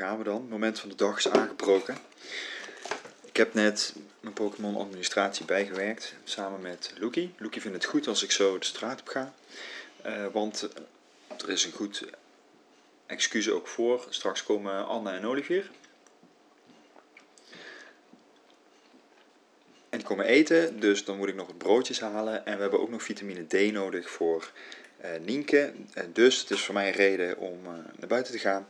gaan we dan. Het moment van de dag is aangebroken. Ik heb net mijn Pokémon administratie bijgewerkt. Samen met Loekie. Loekie vindt het goed als ik zo de straat op ga. Eh, want er is een goed excuus ook voor. Straks komen Anne en Olivier. En die komen eten, dus dan moet ik nog wat broodjes halen. En we hebben ook nog vitamine D nodig voor eh Nienke. Eh, dus het is voor mij een reden om naar buiten te gaan.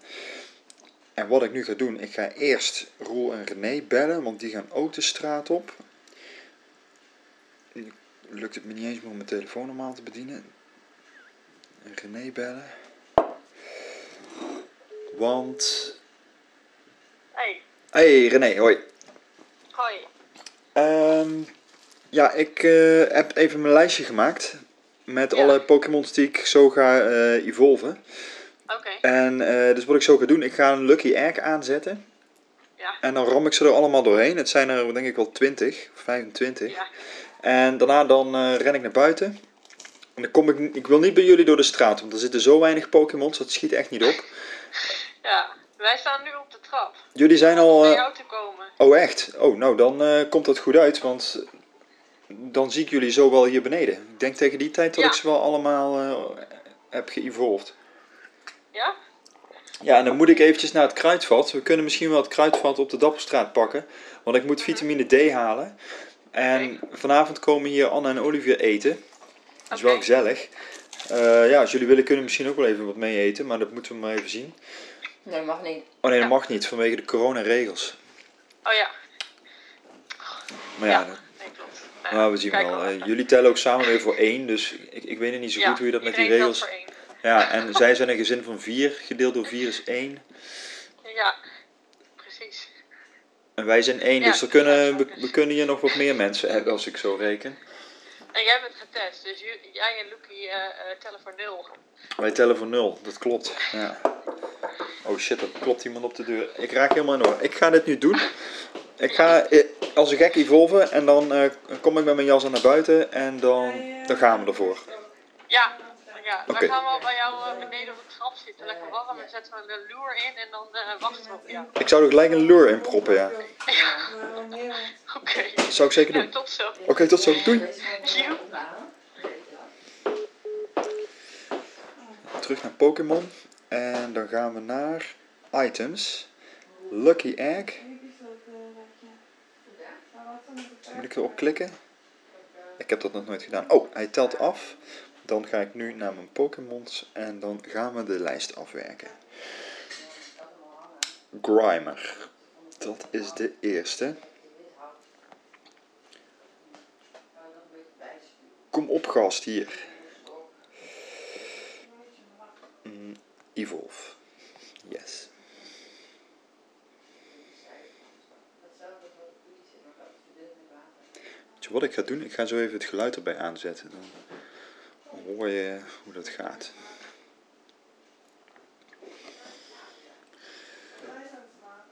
En wat ik nu ga doen, ik ga eerst Roel en René bellen, want die gaan ook de straat op. Lukt het me niet eens meer om mijn telefoon normaal te bedienen. En René bellen. Want... Hey, Hey René, hoi. hoi. Ehm, ja, ik eh, heb even mijn lijstje gemaakt met Ja. alle Pokémons die ik zo ga eh, evolven. En eh, dus wat ik zo ga doen, ik ga een Lucky Egg aanzetten. ja, En dan ram ik ze er allemaal doorheen. Het zijn er denk ik wel 20 of 25. ja. En daarna dan eh, ren ik naar buiten. En dan kom ik, ik wil niet bij jullie door de straat, want er zitten zo weinig Pokémons, dat schiet echt niet op. Ja, wij staan nu op de trap. Jullie zijn al... Om eh, naar jou te komen. Oh echt? Oh, nou dan eh, komt dat goed uit, want dan zie ik jullie zo wel hier beneden. Ik denk tegen die tijd dat Ja. ik ze wel allemaal eh, heb geëvolved. Ja? Ja, en dan moet ik eventjes naar het kruidvat. We kunnen misschien wel het kruidvat op de Dapperstraat pakken, want ik moet vitamine D halen. En vanavond komen hier Anne en Olivier eten. Dat is wel Oké. gezellig. Eh, ja, als jullie willen kunnen we misschien ook wel even wat mee eten, maar dat moeten we maar even zien. Nee, mag niet. Oh nee, dat Ja. mag niet vanwege de coronaregels. Oh ja. Maar ja, Ja. dat- Nee, klopt. Nou, Nou, we zien kijk wel. Eh, jullie tellen ook samen weer voor één, dus ik, ik weet het niet zo Ja, goed hoe je dat met die iedereen regels... telt voor één. Ja, en zij zijn een gezin van vier, gedeeld door vier is één. Ja, precies. En wij zijn één, Ja, dus er kunnen, we, dat kunnen hier nog wat meer mensen hebben als ik zo reken. En jij bent getest, dus jij en Lucky eh, eh, tellen voor nul. Wij tellen voor nul, dat klopt. Ja. Oh shit, er klopt iemand op de deur. Ik raak helemaal in orde. Ik ga dit nu doen. Ik ga eh, als een gek evolven en dan kom ik met mijn jas aan naar buiten en dan, dan gaan we ervoor. Ja, ja. Dan gaan we al bij jou eh, beneden op de trap zitten, lekker warm. En zetten we de loer in en dan eh, wachten we op jou. Ik zou er gelijk een lure in proppen, ja. Oké. Dat zou ik zeker Ja, doen. tot zo. Oké, tot zo. Doei. Joe. Terug naar Pokémon. En dan gaan we naar items. Lucky Egg. Moet ik erop klikken? Ik heb dat nog nooit gedaan. Oh, hij telt af. Dan ga ik nu naar mijn Pokémons en dan gaan we de lijst afwerken. Grimer. Dat is de eerste. Kom op gast hier. Mm, Evolve. Yes. Weet je wat ik ga doen? Ik ga zo even het geluid erbij aanzetten. Dan hoor je hoe dat gaat.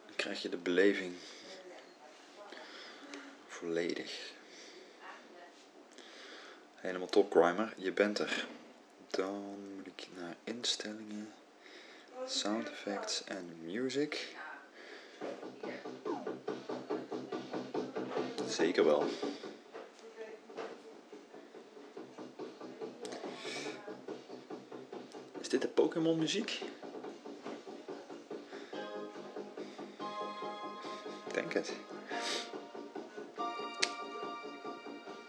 Dan krijg je de beleving volledig. Helemaal top, Grimer. Je bent er. Dan moet ik naar instellingen, sound effects en music. Zeker wel. Muziek? Denk het.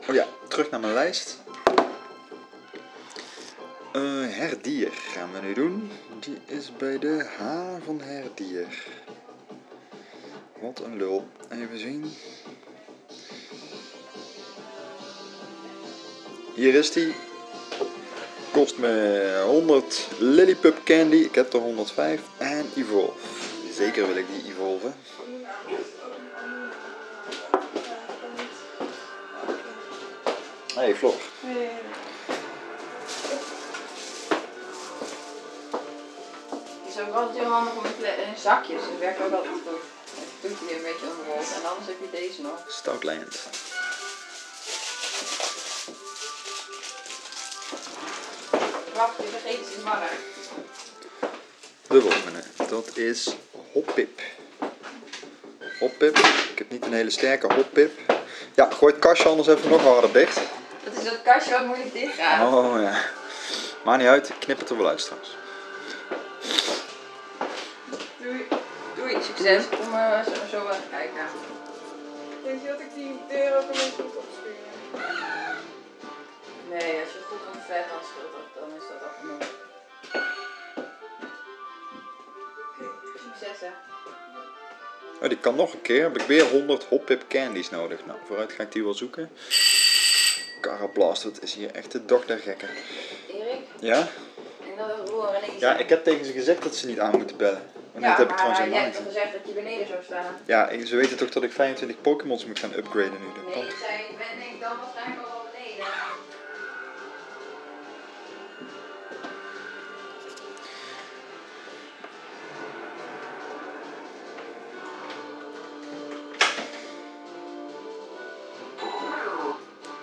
Oh ja, terug naar mijn lijst. Eh, herdier gaan we nu doen. Die is bij de H van herdier. Wat een lul. Even zien. Hier is die. Kost me 100 Lillipup Candy. Ik heb er 105. En Evolve. Zeker wil ik die evolven. Hey. Het is ook altijd heel handig om in zakjes. Dat werkt ook altijd goed. Het doet hier een beetje omrolt. En anders heb je deze nog. Stoutland. Wacht, je vergeet het in markt. De volgende. Dat is Hoppip. Hoppip. Ik heb niet een hele sterke hoppip. Ja, gooi het kastje anders even nog harder dicht. Dat is dat kastje wat moeilijk dicht gaat. Oh ja. Maakt niet uit, ik knip het er wel uit straks. Doei. Doei, succes. Kom maar zo, zo even kijken. Denk je dat ik die deur ook een beetje moet opsturen? Nee, als je goed ontvet, dan scheelt dat, dan is dat al genoeg. Succes hè. Oh, die kan nog een keer. Heb ik weer 100 hoppip candies nodig. Nou, vooruit ga ik die wel zoeken. Carablast, wat is hier echt de dag der gekken. Erik, Ja? en dat is roer en ik Ja, ik heb tegen ze gezegd dat ze niet aan moeten bellen. Want Ja, dat heb ik trouwens jij helemaal niet. gezegd dat je beneden zou staan? Ja, ze weten toch dat ik 25 Pokémons moet gaan upgraden nu. Dat Nee, ik zei,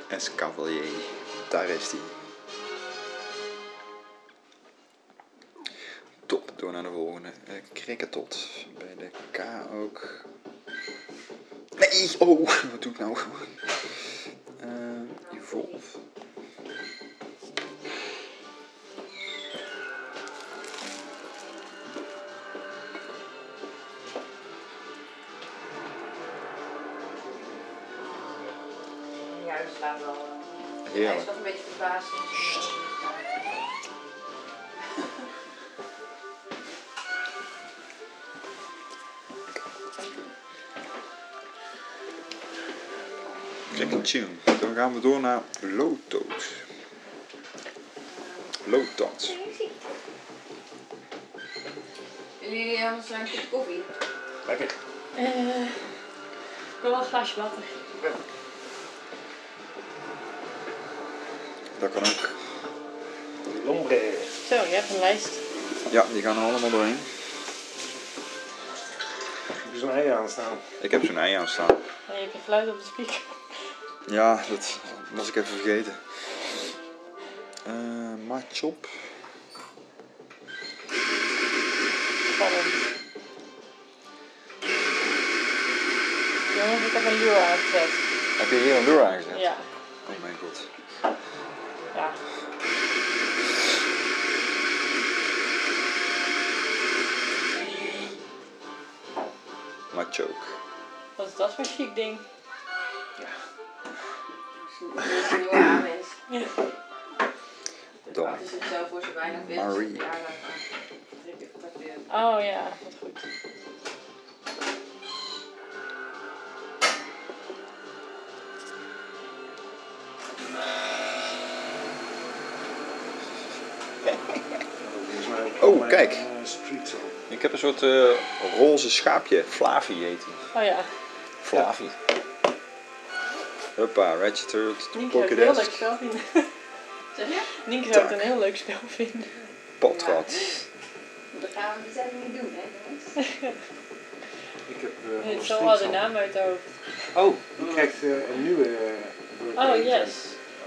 Escavalier. Daar is die. Top, door naar de volgende. Uh, Cricketot. Bij de K ook. Nee! Oh, wat doe ik nou? Cricket Tune. Dan gaan we door naar. Lotot. Willen jullie anders een kopje koffie? Lekker. Eh, ik wil wel een glaasje water. Dat kan ook. Lombre. Zo, je hebt een lijst. Ja, die gaan er allemaal doorheen. Heb je zo'n ei aanstaan? Ik heb zo'n ei aan staan. En je hebt je geluid op de speaker. Ja, dat was ik even vergeten. Eh Machop. Spannend. Jongens, ik heb een lure aangezet. Heb je hier een lure aangezet? Ja. Oh mijn god. Ja. Machoke. Wat is dat voor chic ding? Dat is een nieuwe. Ja. Dan. Dat is het zelf voor zo weinig winst. Marie. Ja, dat. Oh ja, wat goed. Oh, kijk. Ik heb een soort eh, roze schaapje. Flavi heet hij. Oh ja. Flavi. Huppa, registered to Nienke zou het een heel leuk Pokédex. spel vinden. Zeg je? Nienke zou het een heel leuk spel vinden. Potrat. Dat gaan we dus even niet doen, hè jongens. Ik heb eh, Nee, het is al de zo. naam uit de hoofd. Oh, je krijgt eh, een nieuwe. eh, Oh yes.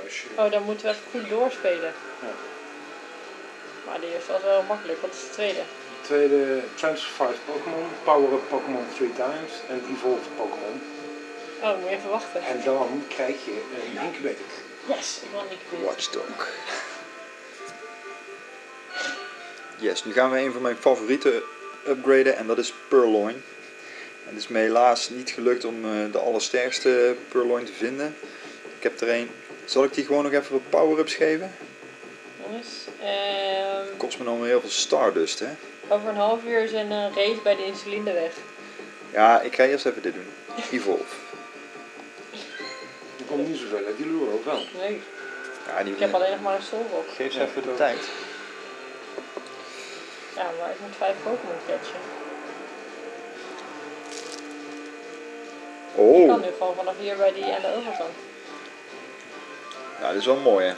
Je, Oh, dan moeten we even goed doorspelen. Ja. Maar die eerste was wel makkelijk. Wat is de tweede? Tweede Transfer Pokémon, Power Up Pokémon 3 times en Evolved Pokémon. Oh, moet je even wachten. En dan krijg je een incubator. Yes, ik wil niet kwijt. Watchdog. Yes, nu gaan we een van mijn favorieten upgraden en dat is Purloin. En het is me helaas niet gelukt om eh, de allersterkste Purloin te vinden. Ik heb er een. Zal ik die gewoon nog even wat power-ups geven? Jongens, ehm, Kost me dan weer heel veel Stardust, hè? over een half uur is een eh, race bij de insulineweg. Ja, ik ga eerst even dit doen. Evolve. Komt niet zoveel uit die lure ook wel. Nee, Ja, die ik heb alleen nog maar een Solrock. Geef ze even de tijd. Ja, maar ik moet vijf Pokémon catchen. Ik kan Oh, nu gewoon vanaf hier bij die aan de overkant. ja, dit is wel mooi, hè?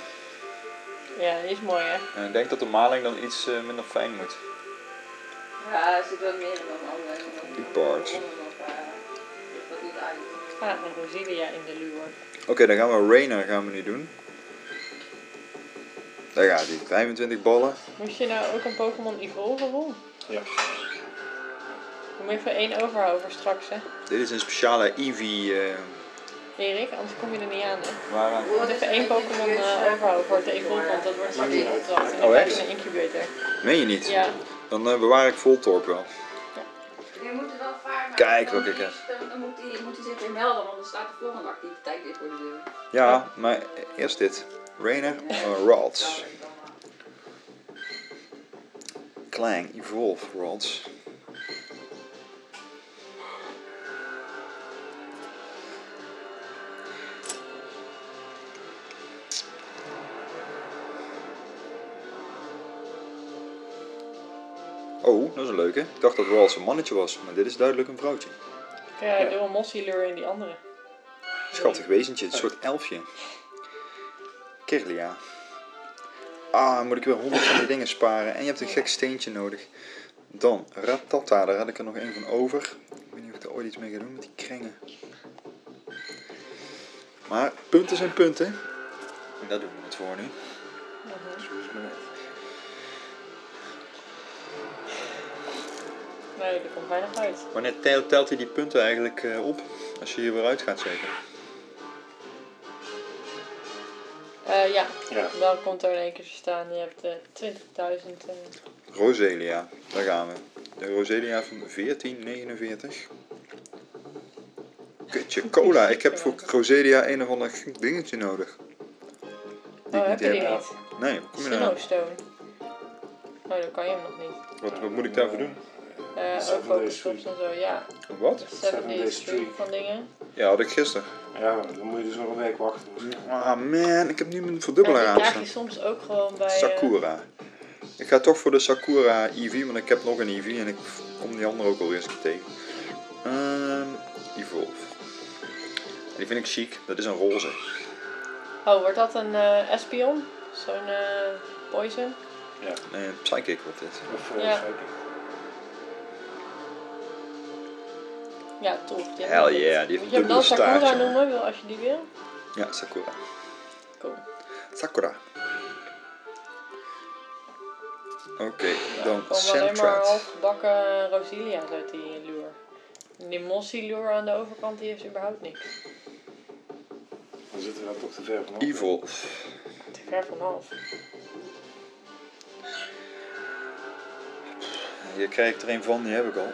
Ja, die is mooi hè. En ik denk dat de maling dan iets eh, minder fijn moet. Ja, er zit wel meer dan andere. Dat niet uit. Ah, en Rosilia in de luur. Oké, dan gaan we Rainer gaan we nu doen. Daar gaat hij. 25 ballen. Moest je nou ook een Pokémon evolven, Ron? Ja. Je moet even één overhouden voor straks, hè. Dit is een speciale Eevee. eh Erik, anders kom je er niet aan, hè. waar, Je moet even één Pokémon eh, overhouden voor het evolve, want dat wordt straks niet een uit. opdracht. En Oh, krijg je een incubator. meen je niet? Ja, Dan eh, bewaar ik Voltorp wel. Kijk welke ik heb. Dan moet hij moet hij zich weer melden, want dan staat de volgende activiteit weer voor de deur. Ja, maar eerst dit. Rainer uh, Rods. Clang Evolve Rods. Oh, dat is een leuke. Ik dacht dat Rods een mannetje was, maar dit is duidelijk een vrouwtje. Ik uh, doe een mossy-lure in die andere. Schattig wezentje, een soort elfje. Kirlia. Ah, moet ik weer honderd van die dingen sparen. En je hebt een gek steentje nodig. Dan, Ratata, daar had ik er nog één van over. Ik weet niet of ik er ooit iets mee ga doen met die krengen. Maar punten zijn punten. En daar doen we het voor nu. Nee, er komt weinig uit. Wanneer telt, telt hij die punten eigenlijk eh, op? Als je hier weer uit gaat zeker. Uh, ja. Ja. dan komt er in één keer te staan. Je hebt uh, 20.000. Uh... Roselia, daar gaan we. De Roselia van 1449. Kutje, cola. Ik heb voor Roselia een of ander dingetje nodig. Die oh, heb je die niet? Nee, hoe kom je nou? Stone. Oh, dan kan je hem nog niet. Wat, wat moet ik daarvoor doen? Uh, ook focusstops en zo, ja. Wat? 7 days streak van dingen. Ja, had ik gisteren. Ja, dan moet je dus nog een week wachten. Ah man, ik heb nu mijn verdubbelaar aan. Die krijg je soms ook gewoon bij... Sakura. Ik ga toch voor de Sakura Eevee, want ik heb nog een Eevee en ik kom die andere ook alweer eens tegen. Um, Evolve. En die vind ik chic, dat is een roze. Oh, wordt dat een uh, Espion? Zo'n uh, Poison? Ja. Nee, een Psychic wordt dit. Of uh, Ja. Psychic. Ja, tof. Die Hell yeah, die heeft Moet een je hem dan dubbele Sakura staart. jongen. noemen, wil- als je die wil? Ja, Sakura. Cool. Sakura. Oké, dan komen alleen maar Sandrat. halfgebakken Rosilia's uit die lure. Die Mossy lure aan de overkant, die heeft überhaupt niks. Dan zitten we daar toch te ver vanaf. Evolve. Te ver vanaf. Hier krijg ik er een van, die heb ik al.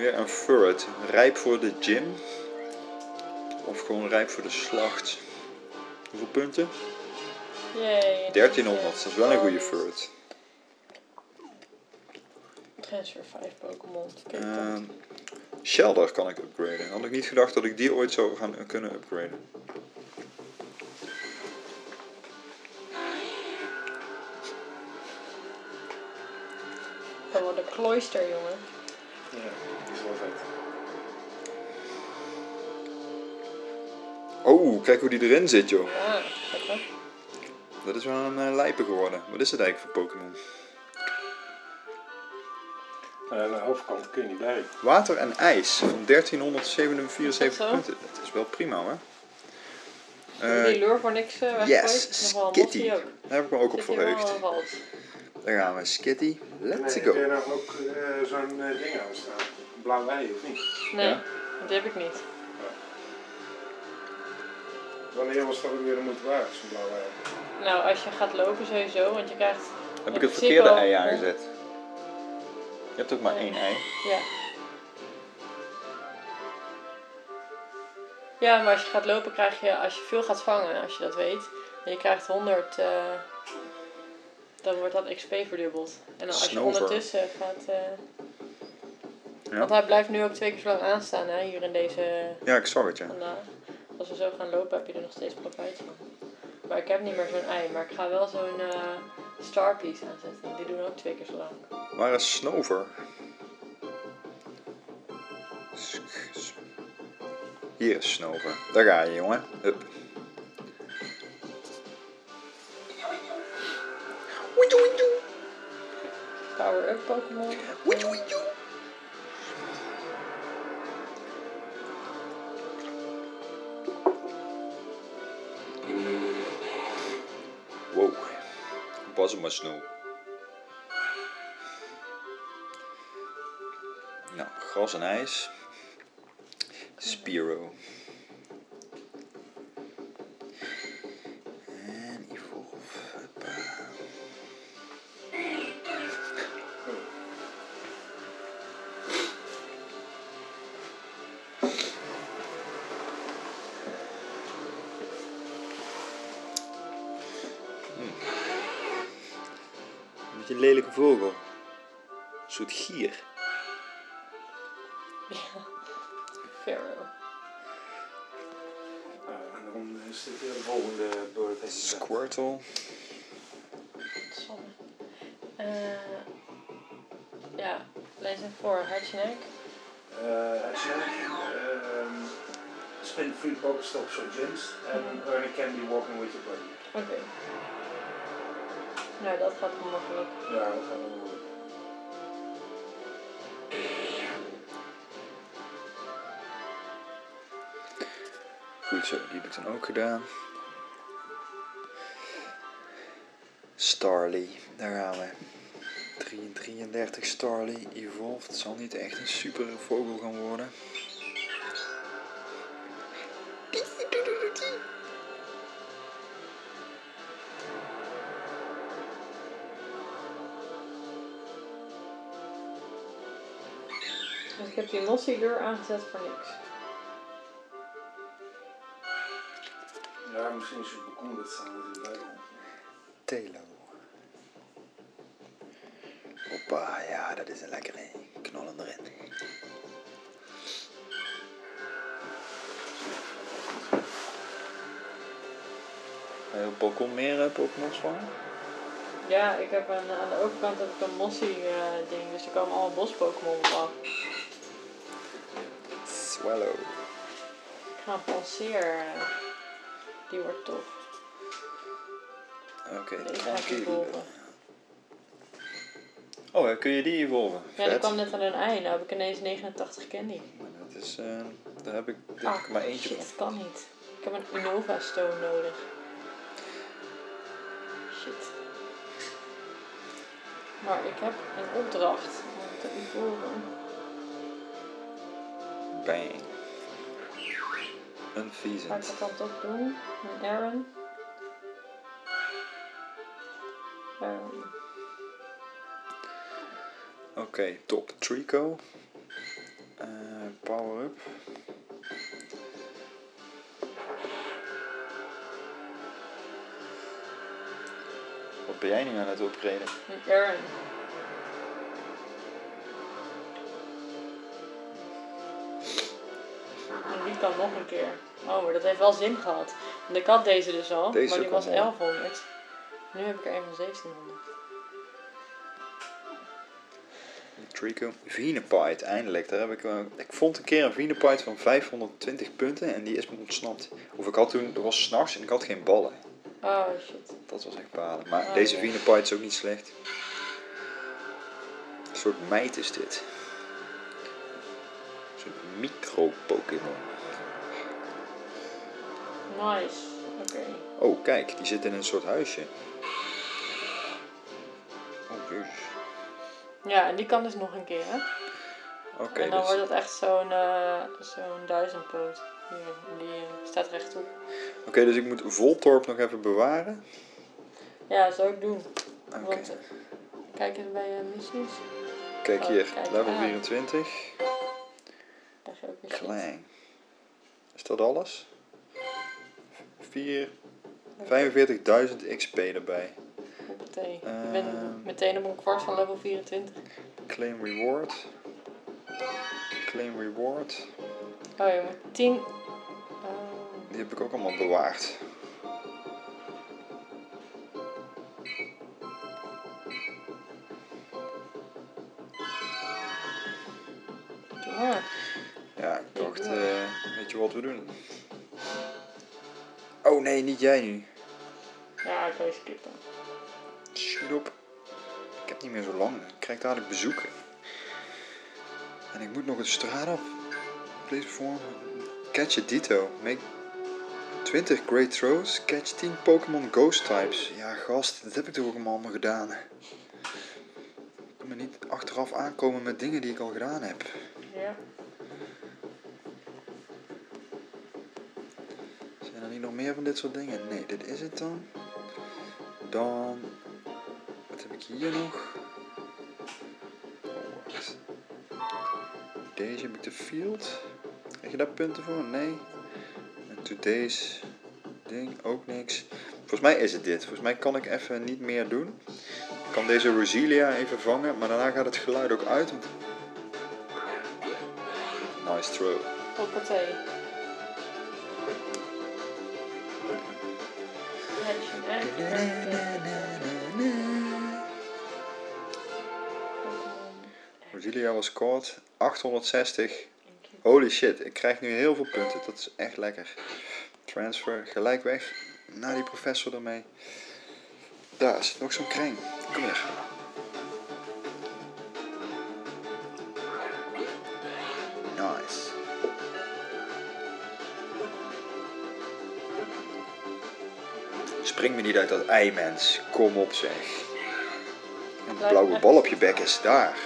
Weer een Furret. Rijp voor de gym. Of gewoon rijp voor de slacht. Hoeveel punten? Yay. 1300, dat is wel een goede Furret. Transfer 5 Pokémon. Kijk, Ehm Shelder kan ik upgraden. Had ik niet gedacht dat ik die ooit zou gaan kunnen upgraden. Dat wordt een cloister, jongen. Ja, die is wel vet. Oh, kijk hoe die erin zit, joh. Ja, hè. Dat is wel een uh, lijpe geworden. Wat is het eigenlijk voor Pokémon? Nou, aan de overkant kun je niet bij. Water en ijs van 1374 Is dat zo? punten. Dat is wel prima hoor. Eh, die lure voor niks uh, weggegooid? yes, Is nog wel een Skitty. Mossy ook. Daar heb ik me ook op verheugd. Daar gaan we. Skitty, let's nee, go. Heb jij nou ook zo'n eh, ding aan staan? Een blauw ei of niet? Nee, Ja? die heb ik niet. Wanneer was dat ook weer de moeite waard, zo'n blauw ei? Nou, als je gaat lopen sowieso, want je krijgt... Heb ik het verkeerde ei aangezet? Je hebt ook maar één ei. Ja. Ja, maar als je gaat lopen krijg je, als je veel gaat vangen, als je dat weet, en je krijgt 100, eh, dan wordt dat XP verdubbeld. En dan als je ondertussen gaat, eh, Ja. want hij blijft nu ook twee keer zo lang aanstaan, hè, hier in deze Ja, ik zag het ja. vandaag. Als we zo gaan lopen heb je er nog steeds profijt van. Maar ik heb niet meer zo'n ei, maar ik ga wel zo'n eh Starpiece aanzetten. Die doen ook twee keer zo lang. Waar is Snover? Hier is Snover. Daar ga je jongen. Hup. power-up Pokémon. Wow, snow. Nou, gras en ijs. Spiro. Lelijke vogel. Een soort gier. Pharaoh. Uh, en dan is dit weer de volgende bird. heeft hij. Squirtle. Zonne. Eh, ja, lees hem voor. Hartjenek. Uh, actually, um, spin free Pokestops for gyms and earn a candy walking with your buddy. Oké. Nou, dat gaat makkelijk. Ja, dat gaan we doen. Goed zo, die heb ik dan ook gedaan. Starly, daar gaan we. 3 33 Starly Evolved. Het zal niet echt een super vogel gaan worden. Heb die Mossy deur aangezet voor niks. Ja, misschien is het balkon dit staan we erbij. Telo. Hoppa, ja, dat is een lekkere. Knallen erin. Heb je op het balkon meer eh, Pokémon's van? Ja, ik heb een, aan de overkant heb ik een Mossy eh, ding, dus er komen allemaal bos-Pokémon op af. Swallow. Ik ga eh, die wordt tof. Oké, Deze ga ik tranquil. evolven. Oh, ja, kun je die evolven? Ja, die Vet. kwam net aan een ei, nou heb ik ineens 89 candy. Maar Dat is, eh, daar heb ik denk Ah, ik maar eentje shit, van. dat kan niet. Ik heb een Innova Stone nodig. Shit. Maar ik heb een opdracht om te evolven. Bang. Ga ik Unfeasant. dat dan toch doen? Een Aaron. Aaron. Oké, top. Trico. Eh, power up. Wat ben jij nu aan het upgraden? Een Aaron. Kan nog een keer. Oh, maar dat heeft wel zin gehad. Want ik had deze dus al, Deze maar die was al mooi. 1100. Nu heb ik er een van 1700. Trico. Venepite, eindelijk. Daar heb ik, wel- ik vond een keer een Venepite van 520 punten en die is me ontsnapt. Of ik had toen, er was s'nachts en ik had geen ballen. Oh shit. Dat was echt balen. Maar Oh, deze ja. Venepite is ook niet slecht. Een soort meid is dit. Een soort micro-Pokémon. Nice. Oké. Oh, kijk, die zit in een soort huisje. Oh, jezus. Ja, en die kan dus nog een keer, hè? Oké, en dan dus, wordt het echt zo'n eh zo'n duizendpoot. Hier, die staat rechtop. oké, dus ik moet Voltorp nog even bewaren. Ja, zou ik doen. Oké, Want, eh, kijk eens bij je missies. kijk oh, hier, kijk level aan. 24. Krijg je ook weer. Klein. Is dat alles? 4, 45.000 XP erbij. Hoppatee. Ik Ehm. ben meteen op een kwart van level 24. Claim reward. Claim reward. Oh, je moet 10. Oh. Die heb ik ook allemaal bewaard. maar. Ja, ik dacht, eh, weet je wat we doen? Nee, niet jij nu. Ja, ik kan je skippen. Schiet op. Ik heb niet meer zo lang. Ik krijg dadelijk bezoeken. En ik moet nog een straat op. Please perform. Catch a Ditto. Make 20 great throws. Catch 10 Pokémon Ghost types. Ja, gast, dat heb ik toch ook allemaal gedaan. Ik kan me niet achteraf aankomen met dingen die ik al gedaan heb. Ja. Meer van dit soort dingen? Nee, dit is het dan. Dan. Wat heb ik hier nog? Oh. Deze heb ik de field. Krijg je daar punten voor? Nee. En today's ding ook niks. Volgens mij is het dit. Volgens mij kan ik even niet meer doen. Ik kan deze Rosilia even vangen, maar daarna gaat het geluid ook uit. Nice throw. Hoppatee. Rosilia was caught. 860. Holy shit, ik krijg nu heel veel punten. Dat is echt lekker. Transfer, gelijk weg naar die professor ermee. Daar is nog zo'n kring. Kom hier. Spring me niet uit dat ei, mens. Kom op, zeg. En de blauwe bal op je bek is daar.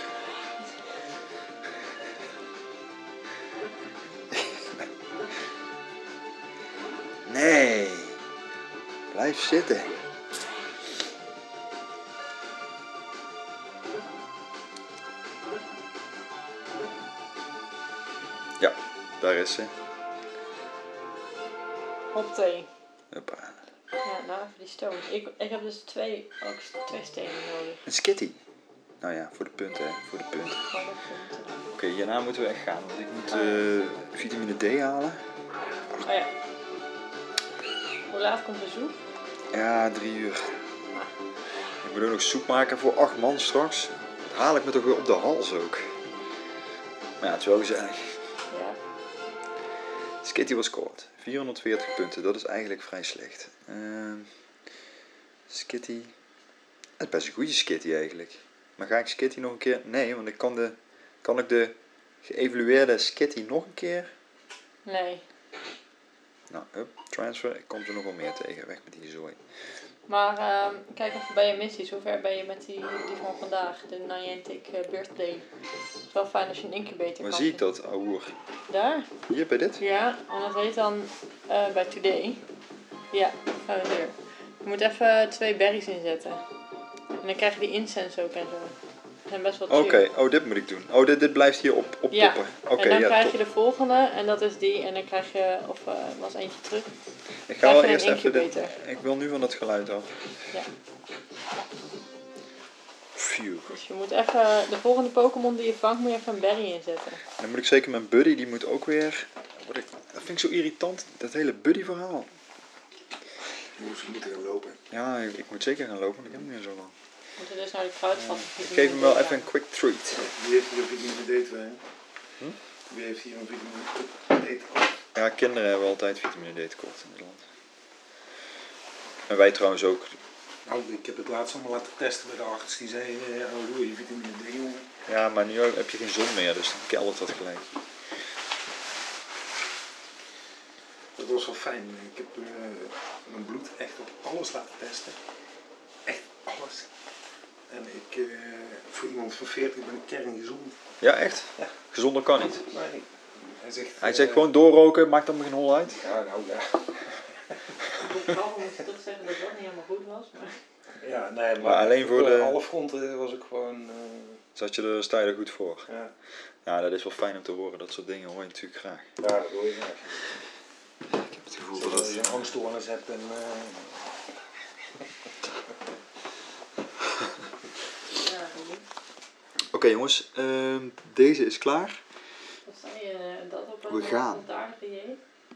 Nee. Blijf zitten. Ja, daar is ze. Hoppatee. Hoppa. Ja, nou even die stone. Ik, ik heb dus twee, ook twee stenen nodig. Een skitty. Nou ja, voor de punten, hè. Voor de punten. Punten. Oké, hierna moeten we echt gaan. Want ik moet eh, vitamine D halen. Oh ja. Hoe laat komt bezoek? Ja, drie uur. Ik moet ook nog soep maken voor acht man straks. Dat haal ik me toch weer op de hals ook. Maar ja, het is wel gezellig. Skitty was scored. 440 punten, dat is eigenlijk vrij slecht. Ehm Skitty. Het is best een goede Skitty eigenlijk. Maar ga ik Skitty nog een keer? Nee, want ik kan, de, kan ik de geëvalueerde Skitty nog een keer? Nee. Nou, up, transfer. Ik kom er nog wel meer tegen. Weg met die zooi. Maar ehm, kijk even bij je missies. Hoe ver ben je met die, die van vandaag? De Niantic eh, Birthday. Het is wel fijn als je een incubator Waar kan zie ik dat, ouwe? Daar? Hier bij dit? Ja, en dat heet dan eh, bij Today. Ja, oh, hier. Je moet even twee berries inzetten. En dan krijg je die incense ook en zo. Zijn best wel. Oké, oh, dit moet ik doen. Oh, dit, dit blijft hier op, op Ja, toppen. Oké, en dan ja, krijg top. je de volgende en dat is die. En dan krijg je, of eh was eentje terug. Ik ga wel je eerst even dit. Ik wil nu van dat geluid af. Ja. Phew. Dus je moet even, de volgende Pokémon die je vangt, moet je even een berry inzetten. En dan moet ik zeker mijn buddy, die moet ook weer. Wat ik, dat vind ik zo irritant, dat hele buddy verhaal. Moest moeten gaan lopen. Ja, ik, ik moet zeker gaan lopen, want ik heb niet meer zo lang. We moeten dus naar de kruidvat. Ik geef hem wel even een quick treat. Wie heeft hier een vitamine D2? Hm? Wie heeft hier een vitamine D tekort? Ja, kinderen hebben altijd vitamine D tekort in het land. En wij trouwens ook. Nou, ik heb het laatst allemaal laten testen bij de arts. Die zei, eh, oh, doe je vitamine D, jongen. Ja, maar nu heb je geen zon meer, dus dan keldert dat gelijk. Dat was wel fijn. Ik heb eh, mijn bloed echt op alles laten testen. Echt alles. En ik, eh, voor iemand van 40 ben ik kerngezond. Ja, echt? Ja. Gezonder kan niet. Nee. Hij zegt, Hij eh, zegt gewoon doorroken, maakt dan geen hol uit. Ja, nou ja. Behalve moet toch zeggen dat dat niet helemaal goed was. Maar... Ja, nee, maar, Maar alleen voor de- eh, alle fronten was ik gewoon. eh, Zat je er, sta je er goed voor. ja, Ja, dat is wel fijn om te horen. Dat soort dingen hoor je natuurlijk graag. ja, dat wil je graag. Ik heb het gevoel dat Als je een angststoornis hebt en. eh, Ja, goed. Oké jongens, ehm, deze is klaar. Je? Dat op We een gaan. plantaardige dieet?